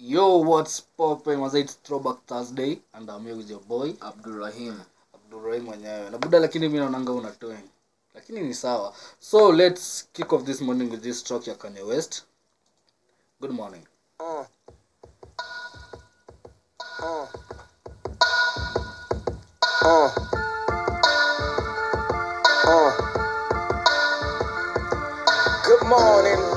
Yo, what's poppin'? Was it Throwback Thursday? And I'm here with your boy abdurahim Abdurrahim mwenyewe. Na buda lakini mimi naonanga unatoa. Lakini ni sawa. So let's kick off this morning with this track ya Kanye West. Good morning. Uh. Uh. Good morning.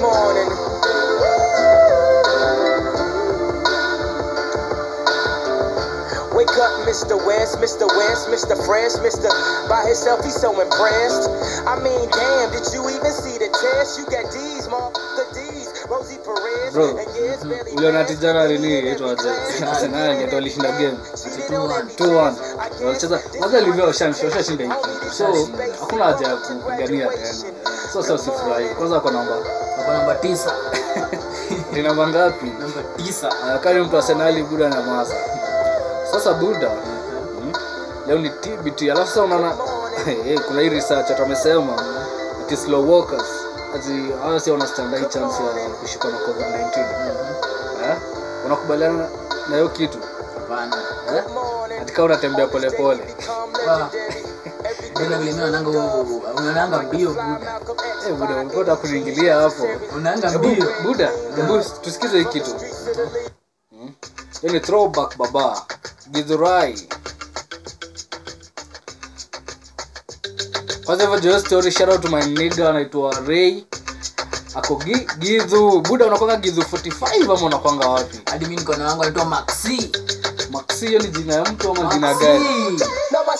Morning. Wake up, Mr. West, Mr. West, Mr. Fresh, Mr. By himself, he's so impressed. I mean, damn, did you even see the test? You got D's, mom, the D's, Rosie Perez, Bro, and yes, barely Uliona tijana nini itwa aje? Arsenal ndio walishinda game. 2-1. Walicheza kwanza livyo washashinda hii kitu. So hakuna haja ya kupigania tena. So. Kwanza kwa namba. Ako namba tisa Ni namba ngapi? namba tisa Anakali mtu Arsenali buda na maza. Sasa buda mm, leo ni TBT alafu sasa unaona eh, kuna hii research watu wamesema ati slow walkers ati hawa si wanastand hii chance ya kushikwa na COVID-19. Eh? Unakubaliana na hiyo kitu? hapana Eh? Ati unatembea polepole. Bila vile mimi naonanga huo- mbio buda Eh, buda ulikuwa kuingilia hapo. unaanga mbio buda, hebu tusikize hiki kitu. Hmm? Hiyo throwback baba. Githurai. Kwanza hivyo Joe story shout out to my nigga anaitwa Ray. Ako gi, Githu. Buda unakwanga Githu 45 ama unakwanga wapi? hadi mimi niko na wangu anaitwa maxi Maxi hiyo ni jina ya mtu ama jina gani?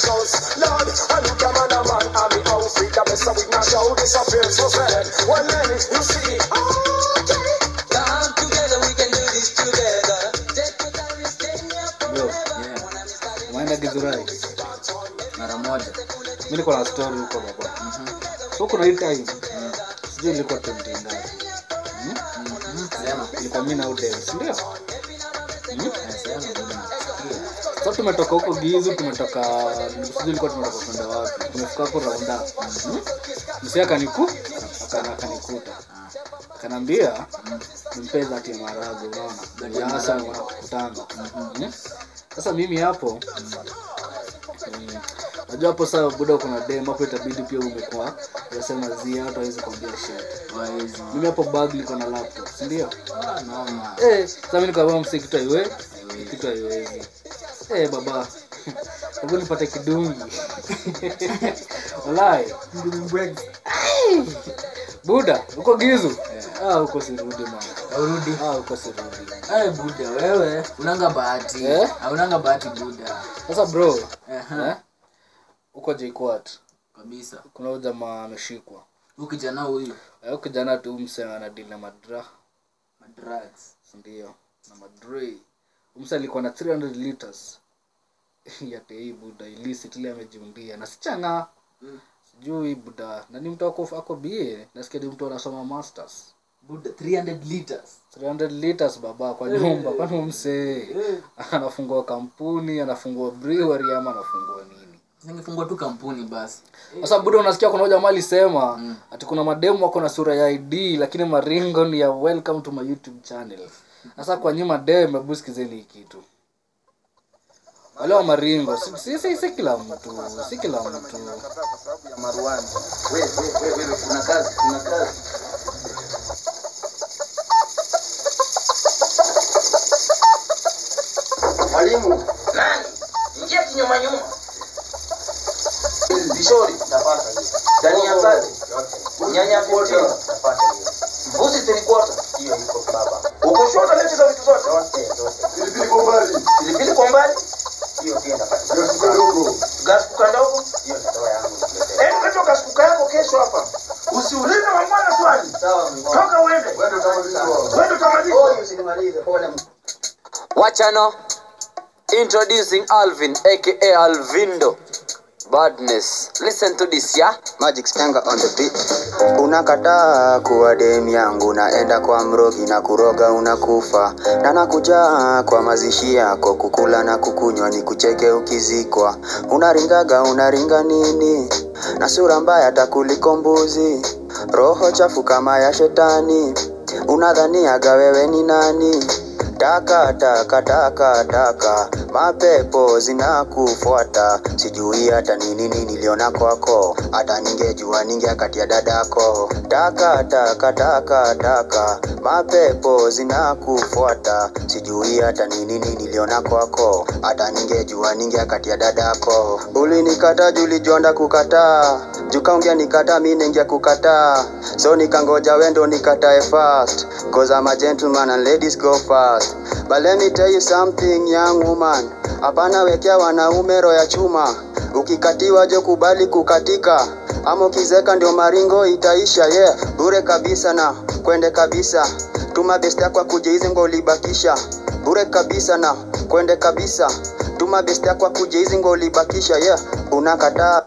shows. Lord, I look a man a man, I'm the outfit, the best of with my show this so sad. Well then, you see, okay. Bro, umeenda Githurai? mara moja Mimi niko na story huko baba. So kuna hii time. Sijui ilikuwa 20 ngapi. Ilikuwa mimi na Udem, si ndio? Sasa tumetoka huko Gizu, tumetoka sijui ilikuwa tumetoka kwenda wapi. Tumefika huko Raunda. Hmm? Msia akaniku akanikuta. Akanambia nimpe dhati ya marago, unaona. Ya hasa wanakutana. Hmm? Sasa mimi hapo mm, Najua hapo sasa buda kuna dem hapo itabidi pia umekuwa unasema zia hata hawezi kuambia shit. Hawezi. Mimi hapo bag niko na laptop, si ndio? Ah, noma. Eh, sasa mimi nikaambia msee kitu haiwe kitu haiwezi. Eh baba. Hebu nipate kidungi. Walai. Buda, uko gizu? Ah, uko sirudi. Urudi. Ah, uko sirudi. hey, buda wewe unanga bahati yeah? ah, unanga bahati buda Sasa bro, Aha. eh? Uko jikwat kabisa Kuna huyu jamaa ameshikwa. huyu kijana huyu Huyo kijana tu msee ana na madra, madrugs ndio? na madre msa alikuwa na 300 liters ya tei buda ile amejiundia. Na sichanga sijui buda na ni mtu ako ako bie nasikia ni mtu anasoma masters. Buda 300 liters. 300 liters baba kwa nyumba kwani umsee? Anafungua kampuni anafungua brewery ama anafungua nini? Ningefungua tu kampuni basi. Sasa buda unasikia kuna jamaa alisema ati kuna mademu wako na sura ya id lakini maringo ni ya welcome to my youtube channel. Sasa kwa nyuma dem hebu sikizeni hii kitu wale wa maringo si, si, si, si kila mtu si kila mtu maruani wewe wewe wewe kuna kazi kuna kazi mwalimu Nani? Ingia kinyuma nyuma. vishori Napata hiyo. ndani ya kazi Nyanya 15. Napata hiyo. mbuzi zilikwata Hiyo iko baba. ukushuta leti za vitu zote Zote zote. pilipili kwa mbali pilipili Wachano introducing Alvin aka Alvindo Badness. Listen to this, yeah? Magic Spanga on the beat. Unakataa kuwa dem yangu, naenda kwa mrogi na kuroga unakufa, na nakujaa kwa mazishi yako, kukula na kukunywa ni kucheke ukizikwa. Unaringaga unaringa nini? na sura mbaya takuliko mbuzi, roho chafu kama ya shetani, unadhaniaga wewe ni nani? Taka taka taka taka, mapepo zinakufuata, sijui hata ni nini niliona kwako, hata ningejua ningeakatia dadako. Taka taka taka taka, mapepo zinakufuata, sijui hata ni nini niliona kwako, hata ningejua ningeakatia dadako. Ulinikata juu kukataa, jukaongea nikata mi ningia kukataa, so nikangoja wendo nikatae fast, cause I'm a gentleman and ladies go fast. But let me tell you something young woman, hapana wekea wanaume roho ya chuma, ukikatiwa jo kubali kukatika, ama ukizeka ndio maringo itaisha, yeah, bure kabisa na kwende kabisa, tuma best yako akuje hizi ngo ulibakisha, bure kabisa na kwende kabisa, tuma best yako akuje hizi ngo ulibakisha, yeah, unakataa